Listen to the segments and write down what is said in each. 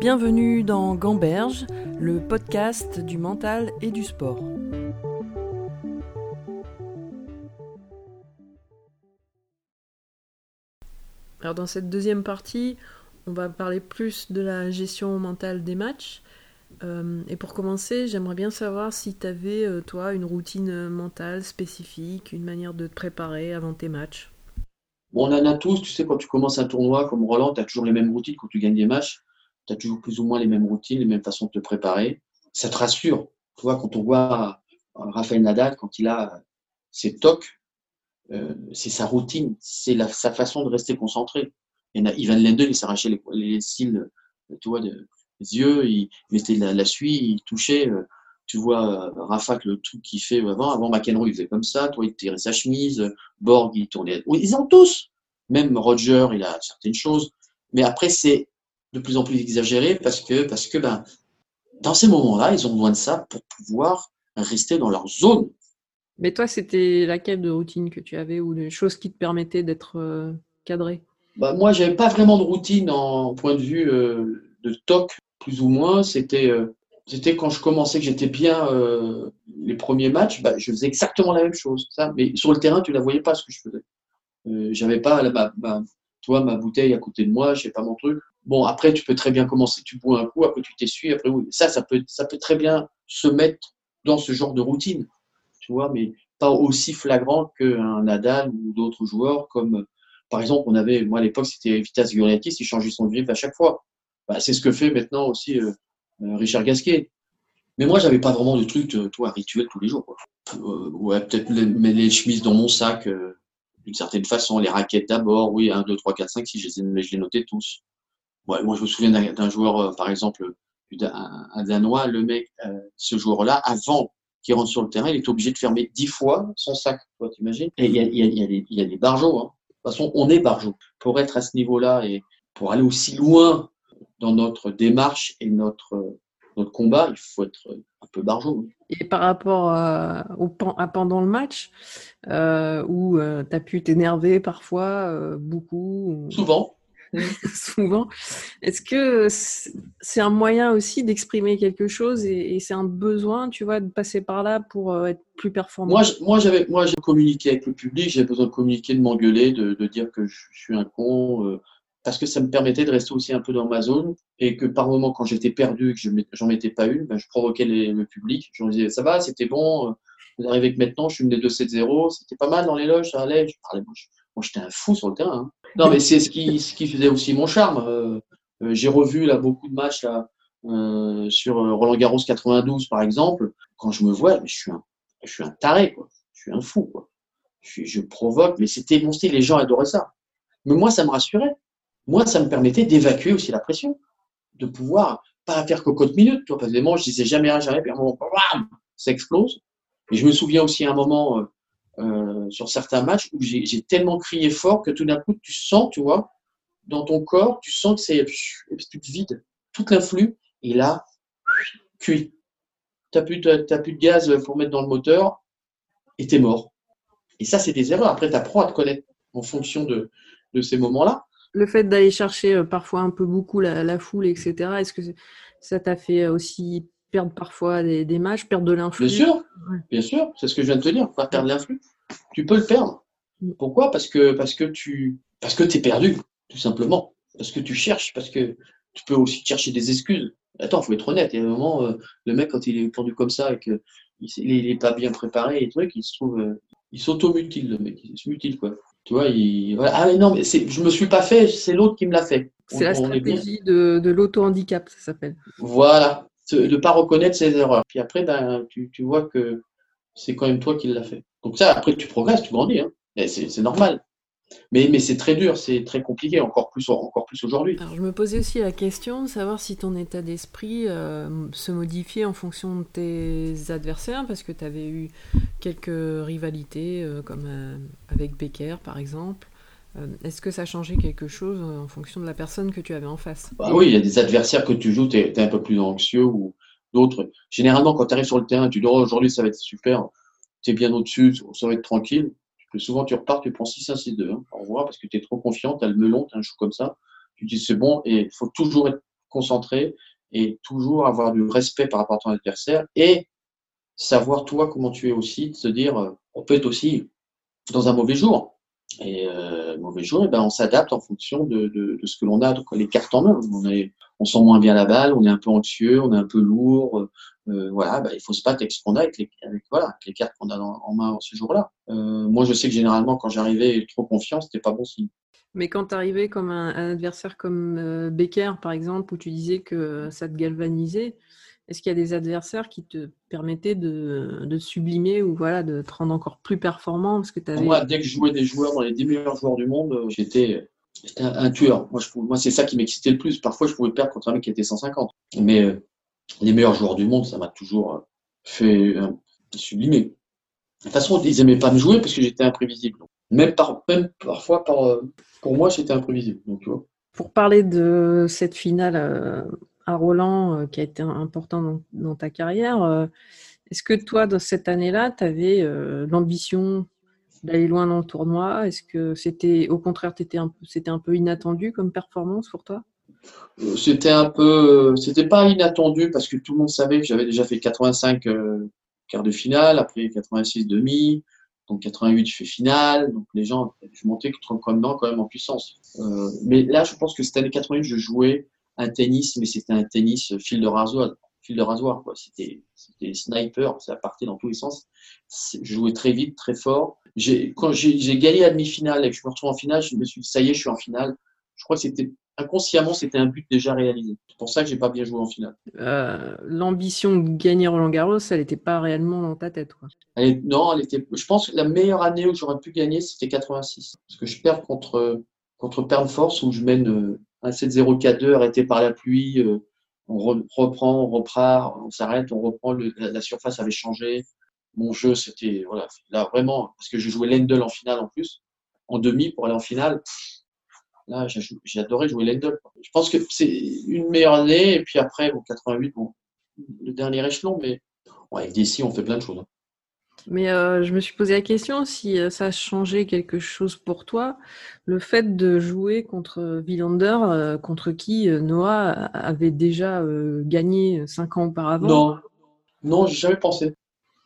Bienvenue dans Gamberge, le podcast du mental et du sport. Alors dans cette deuxième partie, on va parler plus de la gestion mentale des matchs. Euh, et pour commencer, j'aimerais bien savoir si tu avais, euh, toi, une routine mentale spécifique, une manière de te préparer avant tes matchs. Bon, on en a tous, tu sais, quand tu commences un tournoi comme Roland, tu as toujours les mêmes routines quand tu gagnes des matchs tu as toujours plus ou moins les mêmes routines, les mêmes façons de te préparer. Ça te rassure. Tu vois, quand on voit euh, Raphaël Nadal, quand il a ses tocs, euh, c'est sa routine, c'est sa façon de rester concentré. Et Ivan Lendl, il s'arrachait les, les, cils, tu vois, des yeux, il mettait la, la suie, il touchait. Euh, tu vois, Rafa, le truc qu'il fait avant, avant McEnroe, il faisait comme ça, toi, il tirait sa chemise, Borg, il tournait. ils ont tous. Même Roger, il a certaines choses. Mais après, c'est de plus en plus exagéré parce que, parce que ben, dans ces moments-là, ils ont besoin de ça pour pouvoir rester dans leur zone. Mais toi, c'était laquelle de routine que tu avais ou des choses qui te permettaient d'être euh, cadré? Bah, Moi, j'avais pas vraiment de routine en point de vue euh, de toc, plus ou moins. C'était euh, c'était quand je commençais que j'étais bien les premiers matchs, bah, je faisais exactement la même chose. Ça. Mais sur le terrain, tu ne la voyais pas ce que je faisais. j'avais pas ma, ma, tu vois, ma bouteille à côté de moi, je sais pas mon truc. Bon, après, tu peux très bien commencer, tu bois un coup, après tu t'essuies, après oui. Ça, ça peut, très bien se mettre dans ce genre de routine, tu vois, mais pas aussi flagrant qu'un Nadal ou d'autres joueurs, comme par exemple, on avait, moi à l'époque, c'était Vitas Guriatis, il changeait son griffe à chaque fois. Bah, c'est ce que fait maintenant aussi euh, euh, Richard Gasquet. Mais moi, j'avais pas vraiment de truc, euh, toi, rituel tous les jours. Quoi. ouais, peut-être les, les, chemises dans mon sac, d'une certaine façon, les raquettes d'abord, oui, 1, 2, 3, 4, 5, si je les, je les notais tous moi, je me souviens d'un joueur, euh, par exemple, un, Danois, le mec, euh, ce joueur-là, avant qu'il rentre sur le terrain, il est obligé de fermer dix fois son sac, tu t'imagines? Et il y a, y, a, y, a des, y a des barjots. Hein. De toute façon, on est barjots. Pour être à ce niveau-là et pour aller aussi loin dans notre démarche et notre, notre combat, il faut être un peu barjot. Et par rapport euh, au, à pendant le match, euh, où tu as pu t'énerver parfois, beaucoup Souvent. souvent. Est-ce que c'est un moyen aussi d'exprimer quelque chose et, c'est un besoin, tu vois, de passer par là pour euh, être plus performant? Moi, j'avais, moi, j'ai communiqué avec le public, j'ai besoin de communiquer, de m'engueuler, de, dire que je, suis un con, euh, parce que ça me permettait de rester aussi un peu dans ma zone et que par moment, quand j'étais perdu et que je j'en mettais pas une, ben, je provoquais le public. Je disais, ça va, c'était bon, euh, vous arrivez que maintenant, je suis mené 2-7-0, c'était pas mal dans les loges, ça allait. Je parlais, moi, j'étais un fou sur le terrain. Hein. Non, mais c'est ce qui, ce qui faisait aussi mon charme. Euh, euh, j'ai revu là beaucoup de matchs là, euh, sur Roland Garros 92 par exemple. Quand je me vois, je suis un, je suis un taré, quoi. Je suis un fou, quoi. Je, je provoque, mais c'était mon style. Les gens adoraient ça. Mais moi, ça me rassurait. Moi, ça me permettait d'évacuer aussi la pression, de pouvoir pas faire cocotte minute, toi, parce que moi, je disais jamais rien, jamais, puis à un moment, ça explose. Et je me souviens aussi à un moment, euh, sur certains matchs où j'ai tellement crié fort que tout d'un coup, tu sens, tu vois, dans ton corps, tu sens que c'est tout vide, tout l'influx, et là, cuit. Tu n'as plus, plus, de gaz pour mettre dans le moteur, et tu es mort. Et ça, c'est des erreurs. Après, tu apprends à te connaître en fonction de, de ces moments-là. Le fait d'aller chercher euh, parfois un peu beaucoup la, la foule, etc., est-ce que ça t'a fait aussi perdre parfois des, matchs, perdre de l'influx. Bien sûr, bien sûr, c'est ce que je viens de te dire, pas perdre l'influx. Tu peux le perdre. Mm. Pourquoi? Parce que parce que tu parce que es perdu, tout simplement. Parce que tu cherches, parce que tu peux aussi chercher des excuses. Attends, faut être honnête. Il y a un moment, euh, le mec quand il est tendu comme ça et qu'il il est pas bien préparé et truc, il se trouve, euh, il s'auto-mutile le mec, il se mutile quoi. Tu vois, il ah mais non mais je me suis pas fait, c'est l'autre qui me l'a fait. C'est la stratégie de, de l'auto-handicap, ça s'appelle. Voilà, ne pas reconnaître ses erreurs. Puis après, ben, tu, tu vois que c'est quand même toi qui l'as fait. Donc ça, après, tu progresses, tu grandis. Hein. C'est normal. Mais, mais c'est très dur, c'est très compliqué, encore plus, encore plus aujourd'hui. Alors, je me posais aussi la question de savoir si ton état d'esprit euh, se modifiait en fonction de tes adversaires, parce que tu avais eu quelques rivalités, euh, comme euh, avec Becker par exemple. Euh, est-ce que ça changeait quelque chose euh, en fonction de la personne que tu avais en face? Bah Oui, il y a des adversaires que tu joues, tu es, un peu plus anxieux ou d'autres. Généralement, quand tu arrives sur le terrain, tu dis oh, aujourd'hui ça va être super, tu es bien au-dessus, ça va être tranquille. souvent, tu repars, tu prends 6-1, 6-2. Hein, au revoir, parce que tu es trop confiant, tu as le melon, tu as un chou comme ça. Tu dis c'est bon et il faut toujours être concentré et toujours avoir du respect par rapport à ton adversaire et savoir toi comment tu es aussi, de se dire, euh, on peut être aussi dans un mauvais jour. Et euh, mauvais jour, et eh ben on s'adapte en fonction de, de, ce que l'on a, donc les cartes en main. On, est, on sent moins bien la balle, on est un peu anxieux, on est un peu lourd. Euh, voilà, ben, il faut se battre avec ce qu'on a, avec les, avec, voilà, avec les cartes qu'on a en main ce jour-là. Euh, moi, je sais que généralement, quand j'arrivais trop confiant, c'était pas bon signe. Mais quand tu arrivais comme un, un, adversaire comme euh, Becker, par exemple, où tu disais que ça te galvanisait, est-ce qu'il y a des adversaires qui te permettaient de, de sublimer ou voilà, de te rendre encore plus performant parce que avais... Moi, dès que je jouais des joueurs dans les 10 meilleurs joueurs du monde, euh, j'étais un, un, tueur. Moi, c'est ça qui m'excitait le plus. Parfois, je pouvais perdre contre un mec qui était 150. Mais euh, les meilleurs joueurs du monde, ça m'a toujours euh, fait euh, sublimer. De toute façon, ils n'aimaient pas me jouer parce que j'étais imprévisible. Même, par, même parfois, par, pour moi, j'étais imprévisible. Donc, tu vois. Pour parler de cette finale euh, à Roland euh, qui a été important dans, ta carrière. Euh, est-ce que toi, dans cette année-là, tu avais euh, l'ambition d'aller loin dans le tournoi? Est-ce que c'était, au contraire, c'était un peu inattendu comme performance pour toi? C'était un peu, c'était pas inattendu parce que tout le monde savait que j'avais déjà fait 85 euh, quarts de finale, après 86 demi, donc 88 je fais finale, donc les gens, je montais quand même, quand même en puissance. Mais là, je pense que cette année 88, je jouais un tennis, mais c'était un tennis fil de rasoir. Fil de rasoir, quoi. C'était, c'était sniper, ça partait dans tous les sens. Je jouais très vite, très fort. J'ai, quand j'ai, j'ai gagné la demi-finale et que je me retrouve en finale, je me suis dit, ça y est, je suis en finale. Je crois que c'était inconsciemment, c'était un but déjà réalisé. C'est pour ça que j'ai pas bien joué en finale. Euh, l'ambition de gagner Roland Garros, elle n'était pas réellement dans ta tête, quoi. Elle, non, elle était. Je pense que la meilleure année où j'aurais pu gagner, c'était 86, parce que je perds contre contre Pernforce où je mène euh, un 7-0 4-2 arrêté par la pluie. Euh, on re reprend, on repart, on s'arrête, on reprend. La, surface avait changé. Mon jeu, c'était voilà, là vraiment parce que je jouais Lendl en finale en plus, en demi pour aller en finale. Là, j'ai adoré jouer Lendl. Je pense que c'est une meilleure année. Et puis après, bon, 88, bon, le dernier échelon, mais bon, avec DC, on fait plein de choses. Hein. Mais euh, je me suis posé la question si euh, ça a changé quelque chose pour toi, le fait de jouer contre Villander, euh, contre qui Noah avait déjà gagné cinq ans auparavant? Non, non, j'ai jamais pensé.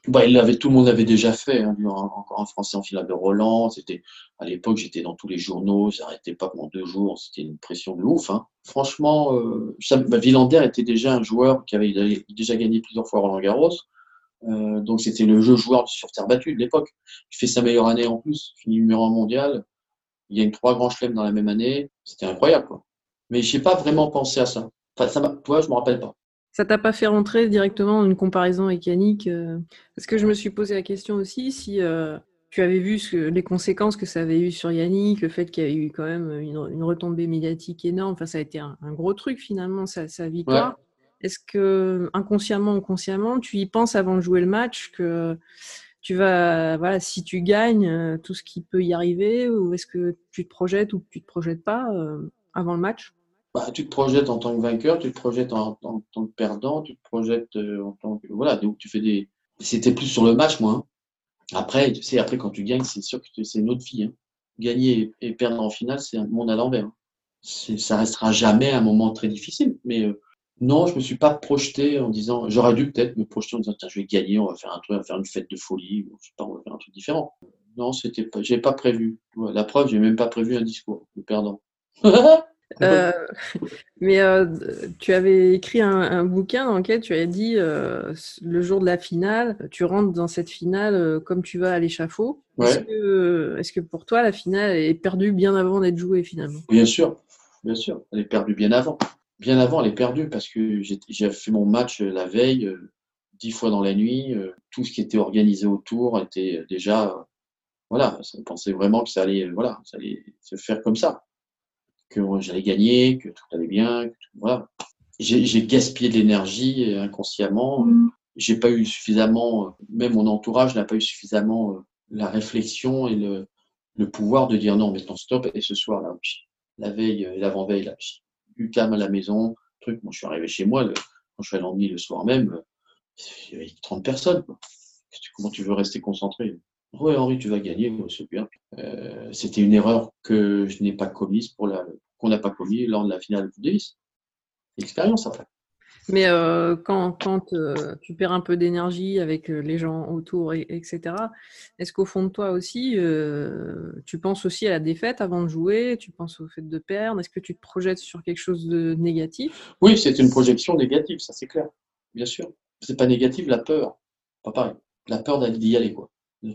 Bah, tout le monde l'avait déjà fait. Hein, encore un Français en finale de Roland. C'était à l'époque, j'étais dans tous les journaux. J'arrêtais pas pendant deux jours. C'était une pression de ouf. Hein. Franchement, euh, bah, Villander était déjà un joueur qui avait déjà gagné plusieurs fois Roland Garros. Euh, donc c'était le jeu joueur sur terre battue de l'époque. Il fait sa meilleure année en plus, finit numéro un mondial. Il gagne trois grands chelems dans la même année. C'était incroyable, quoi. Mais j'ai pas vraiment pensé à ça. Enfin, ça toi, je me rappelle pas. Ça t'a pas fait rentrer directement dans une comparaison avec Yannick euh... Parce que je me suis posé la question aussi si euh, tu avais vu ce les conséquences que ça avait eu sur Yannick, le fait qu'il y a eu quand même une, une, retombée médiatique énorme. Enfin, ça a été un, un gros truc finalement, sa, sa victoire. Ouais. Est-ce que inconsciemment ou consciemment, tu y penses avant de jouer le match que tu vas, voilà, si tu gagnes, euh, tout ce qui peut y arriver, ou est-ce que tu te projettes ou tu te projettes pas euh, avant le match? Bah, Tu te projettes en tant que vainqueur, tu te projettes en, tant que perdant, tu te projettes euh, en tant que voilà, donc tu fais des. C'était plus sur le match, moi. Hein. Après, tu sais, après quand tu gagnes, c'est sûr que c'est une autre vie. Hein. Gagner et, perdre en finale, c'est un monde à l'envers. Hein. Ça restera jamais un moment très difficile, mais non, je me suis pas projeté en disant, j'aurais dû peut-être me projeter en disant, tiens, je vais gagner, on va faire un truc, on va faire une fête de folie, je sais pas, on va faire un truc différent. Non, c'était pas, j'ai pas prévu. La preuve, j'ai même pas prévu un discours, le perdant. euh, mais euh, tu avais écrit un, un, bouquin dans lequel tu avais dit euh, le jour de la finale, tu rentres dans cette finale comme tu vas à l'échafaud. Ouais. Est-ce que, est que, pour toi la finale est perdue bien avant d'être jouée finalement? Bien sûr, bien sûr, elle est perdue bien avant bien avant, elle est perdue parce que j'ai fait mon match la veille, euh, dix fois dans la nuit. Euh, tout ce qui était organisé autour était déjà, euh, voilà, on pensait vraiment que ça allait, voilà, ça allait se faire comme ça, que j'allais gagner, que tout allait bien, que tout, voilà. J'ai gaspillé de l'énergie inconsciemment. Mmh. J'ai pas eu suffisamment, même mon entourage n'a pas eu suffisamment la réflexion et le, le pouvoir de dire non, maintenant stop. Et ce soir là, la veille, l'avant-veille là, plus calme à la maison. Truc, moi, je suis arrivé chez moi, le, quand je suis allé en le soir même, il y avait 30 personnes. Comment tu veux rester concentré? Oui, Henri, tu vas gagner, c'est bien. Euh, C'était une erreur que je n'ai pas commise qu'on n'a pas commis lors de la finale de Davis. L'expérience après. Mais euh, quand, quand euh, tu perds un peu d'énergie avec euh, les gens autour, et, etc., est-ce qu'au fond de toi aussi, tu penses aussi à la défaite avant de jouer? Tu penses au fait de perdre? Est-ce que tu te projettes sur quelque chose de négatif? Oui, c'est une projection négative, ça c'est clair. Bien sûr. C'est pas négatif, la peur. Pas pareil. La peur d'y aller, quoi.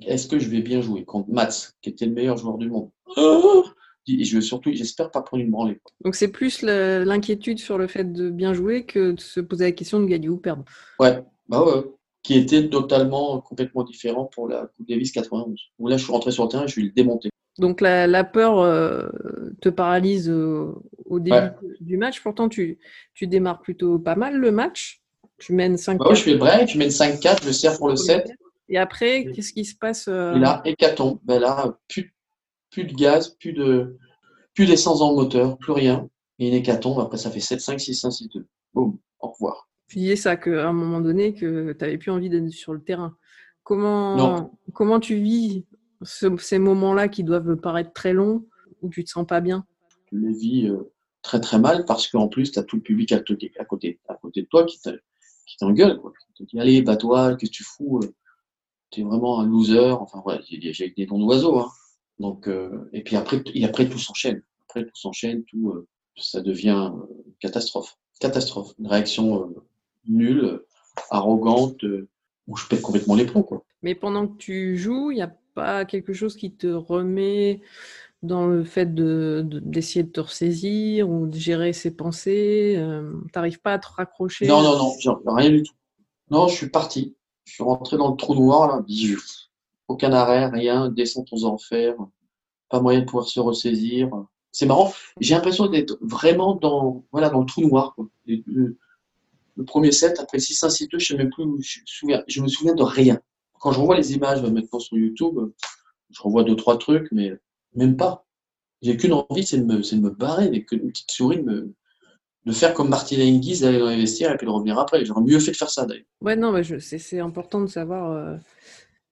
Est-ce que je vais bien jouer contre Mats, qui était le meilleur joueur du monde? Oh et je surtout, j'espère pas prendre une branlée. Donc c'est plus l'inquiétude sur le fait de bien jouer que de se poser la question de gagner ou perdre. Ouais, bah ouais. Qui était totalement, complètement différent pour la Coupe Davis 91. Où là, je suis rentré sur le terrain et je vais le démonter. Donc la, peur euh, te paralyse au début du match. Pourtant, tu, tu démarres plutôt pas mal le match. Tu mènes 5 bah ouais, je fais break, je mène 5-4, je sers pour le 7. Et après, qu'est-ce qui se passe euh... Et là, hécatombe. Ben là, plus, plus de gaz, plus de plus d'essence le moteur, plus rien. Et une hécatombe, après ça fait 7, 5, 6, 5, 6, 2. Boum, au revoir. Tu disais ça qu'à un moment donné, que tu n'avais plus envie d'être sur le terrain. Comment, comment tu vis ces moments-là qui doivent paraître très longs, où tu te sens pas bien? Tu les vis euh, très très mal parce qu'en plus, tu as tout le public à, côté, à côté de toi qui t'engueule. Qui te dit Allez, bats-toi, qu'est-ce que tu fous euh, Tu es vraiment un loser. Enfin, voilà, j'ai des dons d'oiseaux. Hein. Donc, euh, et puis après, et après tout s'enchaîne. Après tout s'enchaîne, tout, euh, ça devient euh, catastrophe. Catastrophe. Une réaction nulle, arrogante, où je pète complètement les plombs. Quoi. Mais pendant que tu joues, il n'y a pas quelque chose qui te remet dans le fait d'essayer de, d'essayer de, te ressaisir ou de gérer ses pensées euh, T'arrives pas à te raccrocher Non, non, non, rien du tout. Non, je suis parti. Je suis rentré dans le trou noir, là, aucun arrêt, rien, descente aux enfers, pas moyen de pouvoir se ressaisir. C'est marrant, j'ai l'impression d'être vraiment dans, voilà, dans le trou noir. Le, premier set, après 6 1 6 2 je plus, je, souviens, je me souviens de rien. Quand je revois les images maintenant sur YouTube, je revois deux, trois trucs, mais même pas. J'ai qu'une envie, c'est de me, de me barrer, avec une petite souris, de, me, de faire comme Martina Hingis, d'aller dans les vestiaires et puis de revenir après. J'aurais mieux fait de faire ça d'ailleurs. Ouais, non, c'est important de savoir. Euh,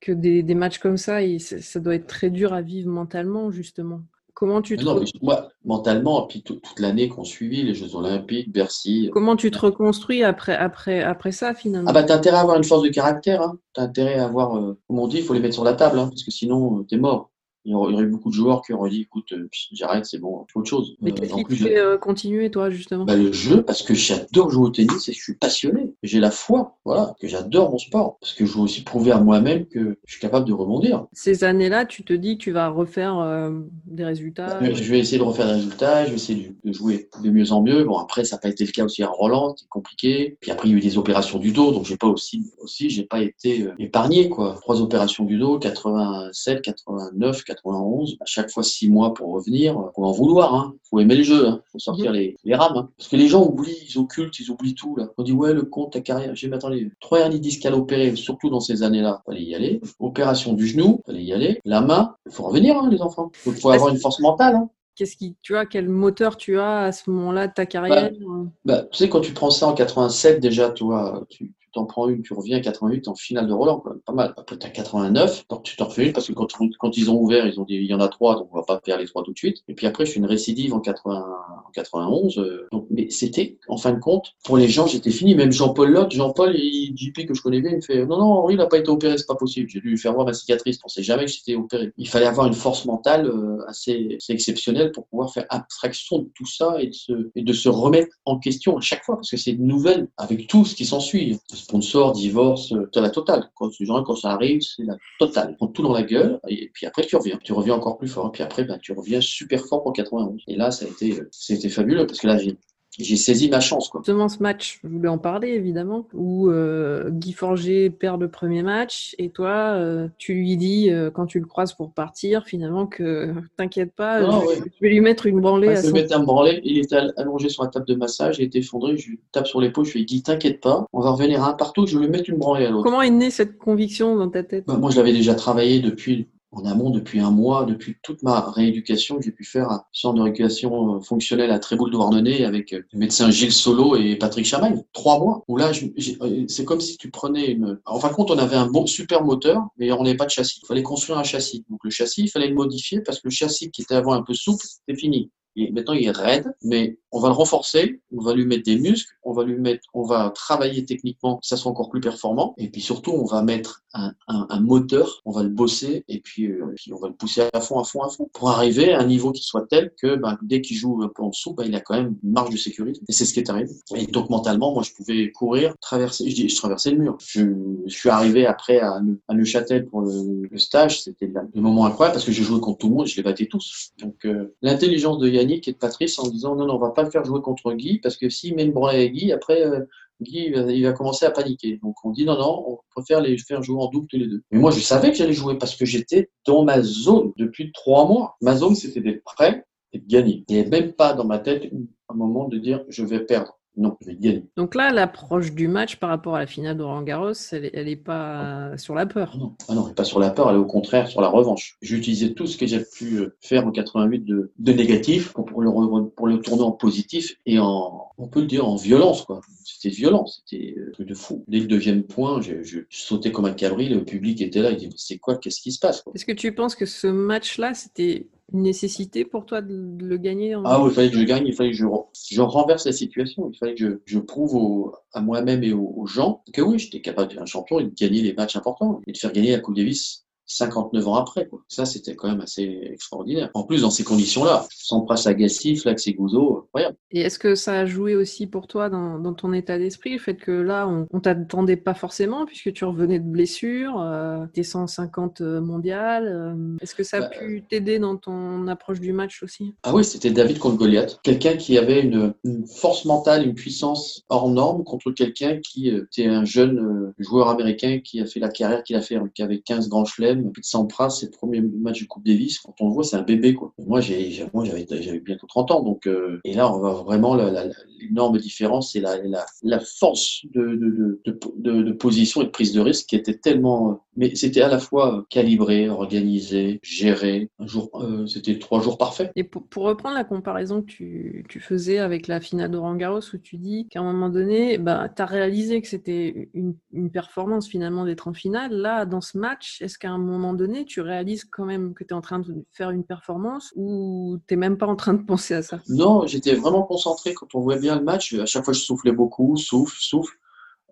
que des, des matchs comme ça, ça doit être très dur à vivre mentalement, justement. Comment tu te... Non, moi, mentalement, puis toute l'année qu'on suivit, les Jeux Olympiques, Bercy. Comment tu te reconstruis après, après, après ça, finalement? Ah, bah, t'as intérêt à avoir une force de caractère. Hein. T'as intérêt à avoir, euh, comme on dit, il faut les mettre sur la table, hein, parce que sinon, euh, t'es mort il y aurait eu beaucoup de joueurs qui auraient dit écoute, euh, j'arrête, c'est bon, autre chose. Mais euh, qu'est-ce qui te fait euh, continuer, toi, justement? Bah, Le jeu, parce que j'adore jouer au tennis et je suis passionné. J'ai la foi, voilà, que j'adore mon sport. Parce que je veux aussi prouver à moi-même que je suis capable de rebondir. Ces années-là, tu te dis que tu vas refaire des résultats Je vais essayer de refaire des résultats, je vais essayer de jouer de mieux en mieux. Bon, après, ça n'a pas été le cas aussi à Roland, c'est compliqué. Puis après, il y a eu des opérations du dos, donc j'ai pas aussi, aussi j'ai pas été épargné, quoi. Trois opérations du dos, 87, 89, 91 chaque fois six mois pour revenir. Faut en vouloir, hein. Faut aimer le jeu, hein. Faut sortir mhm. les, les rames, hein. Parce que les gens oublient, ils occultent, ils oublient tout, là. On dit, ouais, le compte, ta carrière. J'ai, mais attendez, trois hernies discales opérées, surtout dans ces années-là. Fallait y aller. Opération du genou, fallait y aller. La main, il faut revenir, hein, les enfants. Il faut, avoir une force mentale, hein. Qu'est-ce qui, tu vois, quel moteur tu as à ce moment-là de ta carrière bah, bah, Tu sais, quand tu prends ça en 87, déjà, toi, tu, t'en prends une, tu reviens à 88 en finale de Roland, pas mal. Après, tu as 89, donc tu t'en refais une parce que quand, ils ont ouvert, ils ont dit il y en a trois, donc on va pas faire les trois tout de suite. Et puis après, je fais une récidive en, 80, en 91. Euh, donc, mais c'était, en fin de compte, pour les gens, j'étais fini. Même Jean-Paul Lotte, Jean-Paul, JP que je connais bien, il me fait non, non, il n'a pas été opéré, c'est pas possible. J'ai dû lui faire voir ma cicatrice. On sait jamais que j'étais opéré. Il fallait avoir une force mentale euh, assez, assez, exceptionnelle pour pouvoir faire abstraction de tout ça et de se, et de se remettre en question à chaque fois parce que c'est une nouvelle avec tout ce qui s'ensuit sponsor, divorce, euh, as la totale. Quand, quand ça arrive, c'est la totale. On tout dans la gueule, et puis après tu reviens. Tu reviens encore plus fort. Et puis après, bah, tu reviens super fort pour 91. Et là, ça a été, c'était fabuleux parce que là, j'ai j'ai saisi ma chance. Quoi. Justement, ce match, je voulais en parler évidemment, où euh, Guy Forger perd le premier match et toi, euh, tu lui dis euh, quand tu le croises pour partir, finalement que t'inquiète pas, je, vais lui mettre une branlée. à je vais mettre un branlée. Il était allongé sur la table de massage, il était effondré. Je lui tape sur l'épaule, je lui dis t'inquiète pas, on va revenir un partout, je vais lui mettre une branlée à l'autre. Comment est née cette conviction dans ta tête? Bah, Moi, je l'avais déjà travaillé depuis en amont depuis un mois, depuis toute ma rééducation que j'ai pu faire à centre de rééducation euh, fonctionnelle à Tréboul de avec euh, le médecin Gilles Solo et Patrick Chamagne. Trois mois où là, euh, c'est comme si tu prenais une. En fin de compte, on avait un bon super moteur, mais on n'avait pas de châssis. Il fallait construire un châssis. Donc le châssis, il fallait le modifier parce que le châssis qui était avant un peu souple, c'était fini. Maintenant, il est raide, mais on va le renforcer, on va lui mettre des muscles, on va lui mettre, on va travailler techniquement, que ça soit encore plus performant. Et puis surtout, on va mettre un, moteur, on va le bosser et puis, euh, on va le pousser à fond, à fond, à fond, pour arriver à un niveau qui soit tel que bah, dès qu'il joue un peu en dessous, bah, il a quand même une marge de sécurité. Et c'est ce qui est arrivé. Et donc mentalement, moi, je pouvais courir, traverser, je dis, je traversais le mur. Je, je suis arrivé après à, Neuchâtel pour le, stage, c'était le moment incroyable parce que j'ai joué contre tout le monde, je les battais tous. Donc euh, l'intelligence de Et de Patrice en disant non, non, on va pas le faire jouer contre Guy parce que s'il met une branlée avec Guy, après euh, Guy il va, il va, commencer à paniquer. Donc on dit non, non, on préfère les faire jouer en double tous les deux. Mais moi je savais que j'allais jouer parce que j'étais dans ma zone depuis trois mois. Ma zone c'était d'être prêt et de gagner. Il n'y même pas dans ma tête un moment de dire je vais perdre. Non, je vais gagner. Donc là, l'approche du match par rapport à la finale de Roland Garros, elle, elle est pas ah. sur la peur. Non, ah non, elle n'est pas sur la peur, elle est au contraire sur la revanche. J'ai utilisé tout ce que j'ai pu faire en 88 de, de négatif pour, pour, le, pour le tourner en positif et en, on peut le dire, en violence. quoi. C'était violent, c'était un truc de fou. Dès le deuxième point, je, je, sautais comme un cabri, le public était là, il dit c'est quoi, qu'est-ce qui se passe Est-ce que tu penses que ce match-là, c'était une nécessité pour toi de, le gagner en... Ah oui, il fallait que je gagne, il fallait que je, je renverse la situation, il fallait que je, je prouve au, à moi-même et aux, aux, gens que oui, j'étais capable d'être un champion et de gagner les matchs importants et de faire gagner la Coupe Davis 59 ans après. Quoi. Ça, c'était quand même assez extraordinaire. En plus, dans ces conditions-là, sans Pras Agassi, Flax et Gouzo, incroyable. Et est-ce que ça a joué aussi pour toi dans, dans ton état d'esprit, le fait que là, on, on t'attendait pas forcément, puisque tu revenais de blessure, euh, t'es 150 mondial. Euh, est-ce que ça a bah, pu t'aider dans ton approche du match aussi? Ah oui, c'était David contre Goliath. Quelqu'un qui avait une, une, force mentale, une puissance hors norme contre quelqu'un qui euh, était un jeune euh, joueur américain qui a fait la carrière qu'il a fait, qui avait 15 grands chelems puis de Sampras, c'est le premier match du Coupe Davis. Quand on le voit, c'est un bébé, quoi. Moi, j'ai, j'avais, bientôt 30 ans, donc, euh, et là, on voit vraiment l'énorme différence, c'est la, force de, de, de, de, de position et de prise de risque qui était tellement, mais c'était à la fois calibré, organisé, géré. Un jour, euh, c'était trois jours parfaits. Et pour, pour, reprendre la comparaison que tu, tu faisais avec la finale de Roland Garros, où tu dis qu'à un moment donné, bah, tu as réalisé que c'était une, une performance finalement d'être en finale. Là, dans ce match, est-ce qu'à un moment donné, tu réalises quand même que tu es en train de faire une performance ou tu même pas en train de penser à ça? Non, j'étais vraiment concentré quand on voit bien le match. À chaque fois, je soufflais beaucoup, souffle, souffle.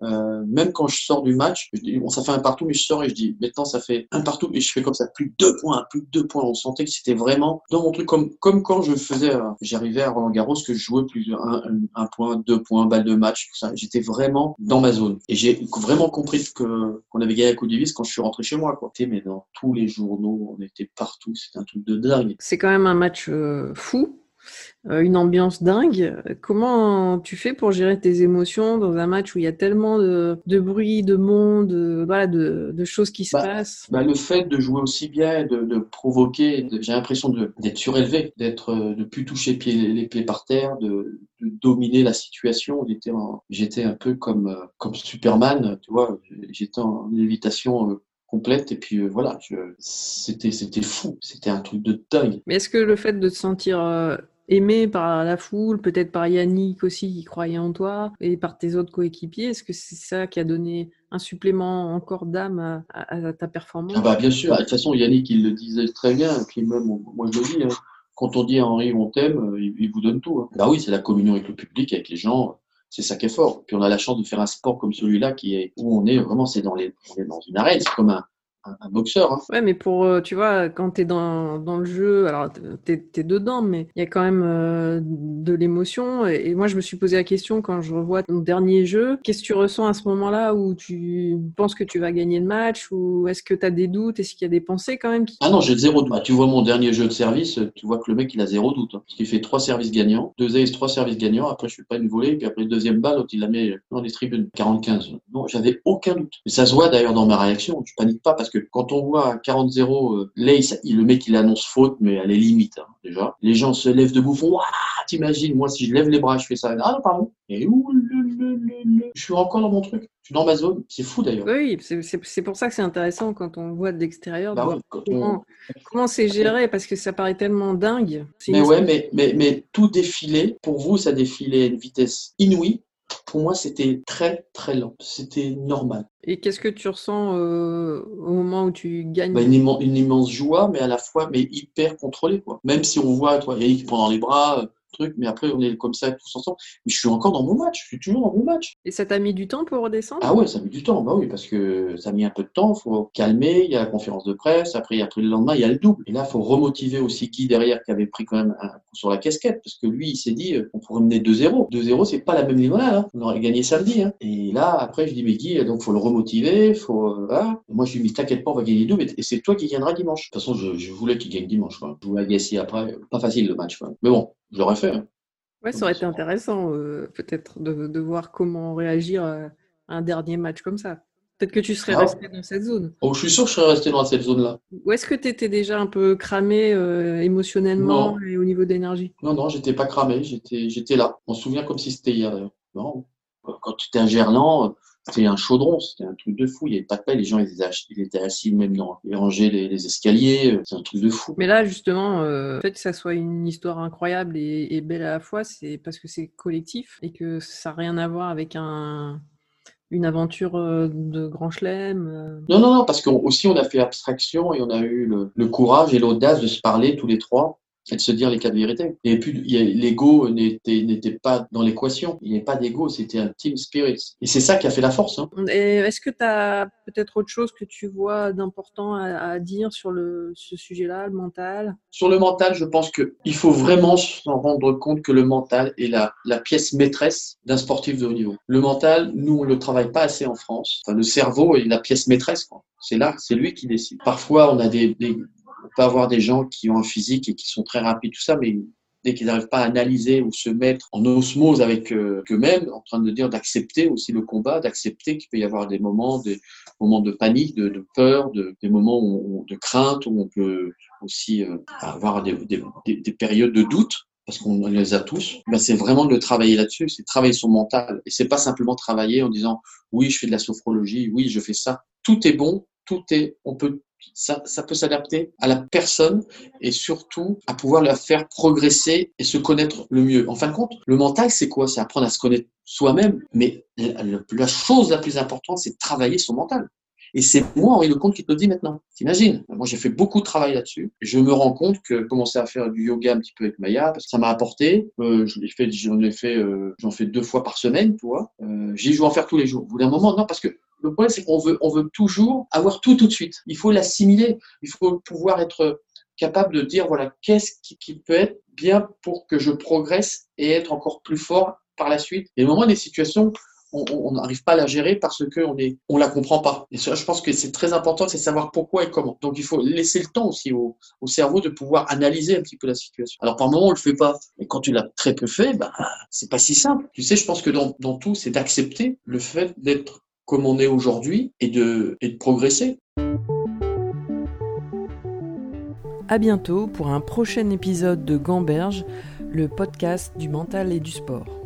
Euh, même quand je sors du match, je dis, bon, ça fait un partout, mais je sors et je dis, maintenant ça fait un partout, et je fais comme ça, plus de deux points, plus de deux points. On sentait que c'était vraiment dans mon truc, comme, comme quand je faisais, euh, j'arrivais à Roland Garros, que je jouais plus un, un, un, point, deux points, balle de match, tout ça. J'étais vraiment dans ma zone. Et j'ai vraiment compris que, qu'on avait gagné la Coupe Davis quand je suis rentré chez moi, quoi. Mais dans tous les journaux, on était partout, c'était un truc de dingue. C'est quand même un match euh, fou une ambiance dingue. Comment tu fais pour gérer tes émotions dans un match où il y a tellement de, de bruit, de monde, de, voilà, de, de choses qui se bah, passent? bah Le fait de jouer aussi bien, de, de provoquer, j'ai l'impression d'être surélevé, d'être, euh, de plus toucher les pieds par terre, de, dominer la situation. J'étais un peu comme, euh, comme Superman, tu vois, j'étais en lévitation complète et puis euh, voilà c'était c'était fou c'était un truc de dingue mais est-ce que le fait de te sentir euh, aimé par la foule peut-être par Yannick aussi qui croyait en toi et par tes autres coéquipiers est-ce que c'est ça qui a donné un supplément encore d'âme à, ta performance? Ah bah bien sûr de toute façon Yannick il le disait très bien puis même moi je le dis hein, quand on dit à Henri on t'aime il, il, vous donne tout hein. bah oui c'est la communion avec le public avec les gens c'est ça qui est fort. Puis on a la chance de faire un sport comme celui-là qui est où on est vraiment, c'est dans les, dans une arène, c'est comme un, un, un boxeur. Hein. Ouais, mais pour, euh, tu vois, quand tu es dans, dans le jeu, alors tu es, dedans, mais il y a quand même euh, de l'émotion. Et, et, moi, je me suis posé la question quand je revois ton dernier jeu, qu'est-ce que tu ressens à ce moment-là où tu penses que tu vas gagner le match ou est-ce que tu as des doutes? Est-ce qu'il y a des pensées quand même qui... Ah non, j'ai zéro doute. Bah, tu vois mon dernier jeu de service, tu vois que le mec, il a zéro doute. Hein, parce qu'il fait trois services gagnants, deux aces, trois services gagnants. Après, je fais pas une volée, puis après, deuxième balle, il la met dans les tribunes 40-15. Non, j'avais aucun doute. Et ça se voit d'ailleurs dans ma réaction. Je panique pas parce que quand on voit 40-0, euh, Lace, le mec il annonce faute, mais elle est limite hein, déjà. Les gens se lèvent debout, font Waouh, t'imagines, moi si je lève les bras, je fais ça. Ah non, pardon. Et où je suis encore dans mon truc. Je suis dans ma zone. C'est fou d'ailleurs. Oui, c'est pour ça que c'est intéressant quand on voit de l'extérieur. Bah comment comment c'est géré parce que ça paraît tellement dingue. Mais ouais, mais, mais, mais tout défilé, pour vous, ça défilait à une vitesse inouïe. Pour moi, c'était très, très lent. C'était normal. Et qu'est-ce que tu ressens euh, au moment où tu gagnes? Bah, une, immense joie, mais à la fois, mais hyper contrôlée. Quoi. Même si on voit, toi, Yannick qui prend dans les bras, truc, mais après on est comme ça tous ensemble. Mais je suis encore dans mon match, je suis toujours dans mon match. Et ça t'a mis du temps pour redescendre? Ah ouais, ça a mis du temps, bah oui, parce que ça a mis un peu de temps, il faut calmer, il y a la conférence de presse, après, après le lendemain, il y a le double. Et là, il faut remotiver aussi qui derrière qui avait pris quand même un coup sur la casquette, parce que lui, il s'est dit, euh, on pourrait mener 2-0. 2-0, c'est pas la même limonade, hein. on aurait gagné samedi. Hein. Et là, après, je dis, mais Guy, donc faut le remotiver, faut. Euh, moi, je lui dis, t'inquiète pas, on va gagner double, et c'est toi qui gagneras dimanche. De toute façon, je, voulais qu'il gagne dimanche. Quoi. Je voulais agacer après, pas facile le match. Quoi. Mais bon, je l'aurais fait. Hein. Ouais, ça aurait été intéressant euh, peut-être de, de, voir comment réagir à un dernier match comme ça. Peut-être que tu serais ah. resté dans cette zone. Oh, je suis sûr que je serais resté dans cette zone-là. Ou est-ce que tu étais déjà un peu cramé euh, émotionnellement et au niveau d'énergie? Non, non, j'étais pas cramé, j'étais là. On se souvient comme si c'était hier d'ailleurs. Quand tu étais un c'était un chaudron, c'était un truc de fou. Il n'y avait pas de paix, les gens ils étaient, assis même dans les rangées, les, escaliers, c'est un truc de fou. Mais là, justement, euh, le fait que ça soit une histoire incroyable et, belle à la fois, c'est parce que c'est collectif et que ça n'a rien à voir avec un, une aventure euh, de grand chelem euh. Non, non, non, parce qu'aussi on a fait abstraction et on a eu le courage et l'audace de se parler tous les trois c'est de se dire les quatre vérités. Et puis, l'ego n'était pas dans l'équation. Il n'y avait pas d'ego, c'était un team spirit. Et c'est ça qui a fait la force. Hein. Est-ce que tu as peut-être autre chose que tu vois d'important à, dire sur le, ce sujet-là, le mental? Sur le mental, je pense qu'il faut vraiment s'en rendre compte que le mental est la, la pièce maîtresse d'un sportif de haut niveau. Le mental, nous, on ne le travaille pas assez en France. Enfin, le cerveau est la pièce maîtresse. C'est là, c'est lui qui décide. Parfois, on a des, des on peut avoir des gens qui ont un physique et qui sont très rapides, tout ça, mais dès qu'ils n'arrivent pas à analyser ou se mettre en osmose avec euh, eux-mêmes, en train de dire d'accepter aussi le combat, d'accepter qu'il peut y avoir des moments, des moments de panique, de, peur, de, des moments de crainte, où on peut aussi euh, avoir des, périodes de doute parce qu'on les a tous, ben c'est vraiment de travailler là-dessus, c'est travailler son mental. Et c'est pas simplement travailler en disant oui, je fais de la sophrologie, oui, je fais ça. Tout est bon, tout est, on peut ça, peut s'adapter à la personne et surtout à pouvoir la faire progresser et se connaître le mieux. En fin de compte, le mental, c'est quoi? C'est apprendre à se connaître soi-même, mais la, chose la plus importante, c'est travailler son mental. Et c'est moi, Henri Lecomte, qui te le dis maintenant. T'imagines? Moi, j'ai fait beaucoup de travail là-dessus. Je me rends compte que commencer à faire du yoga un petit peu avec Maya, ça m'a apporté. Euh, je l'ai fait, j'en ai fait, euh, fais deux fois par semaine, tu vois. Euh, J'y joue en faire tous les jours. Bout d'un moment, non, parce que le problème, c'est qu'on veut, on veut toujours avoir tout tout de suite. Il faut l'assimiler. Il faut pouvoir être capable de dire, voilà, qu'est-ce qui, peut être bien pour que je progresse et être encore plus fort par la suite. Et au moment des situations, on n'arrive pas à la gérer parce qu'on ne on la comprend pas. Et ça, je pense que c'est très important, c'est savoir pourquoi et comment. Donc, il faut laisser le temps aussi au, cerveau de pouvoir analyser un petit peu la situation. Alors, par moment, on le fait pas. Et quand tu l'as très peu fait, bah, c'est pas si simple. Tu sais, je pense que dans tout, c'est d'accepter le fait d'être comme on est aujourd'hui et de, progresser. À bientôt pour un prochain épisode de Gamberge, le podcast du mental et du sport.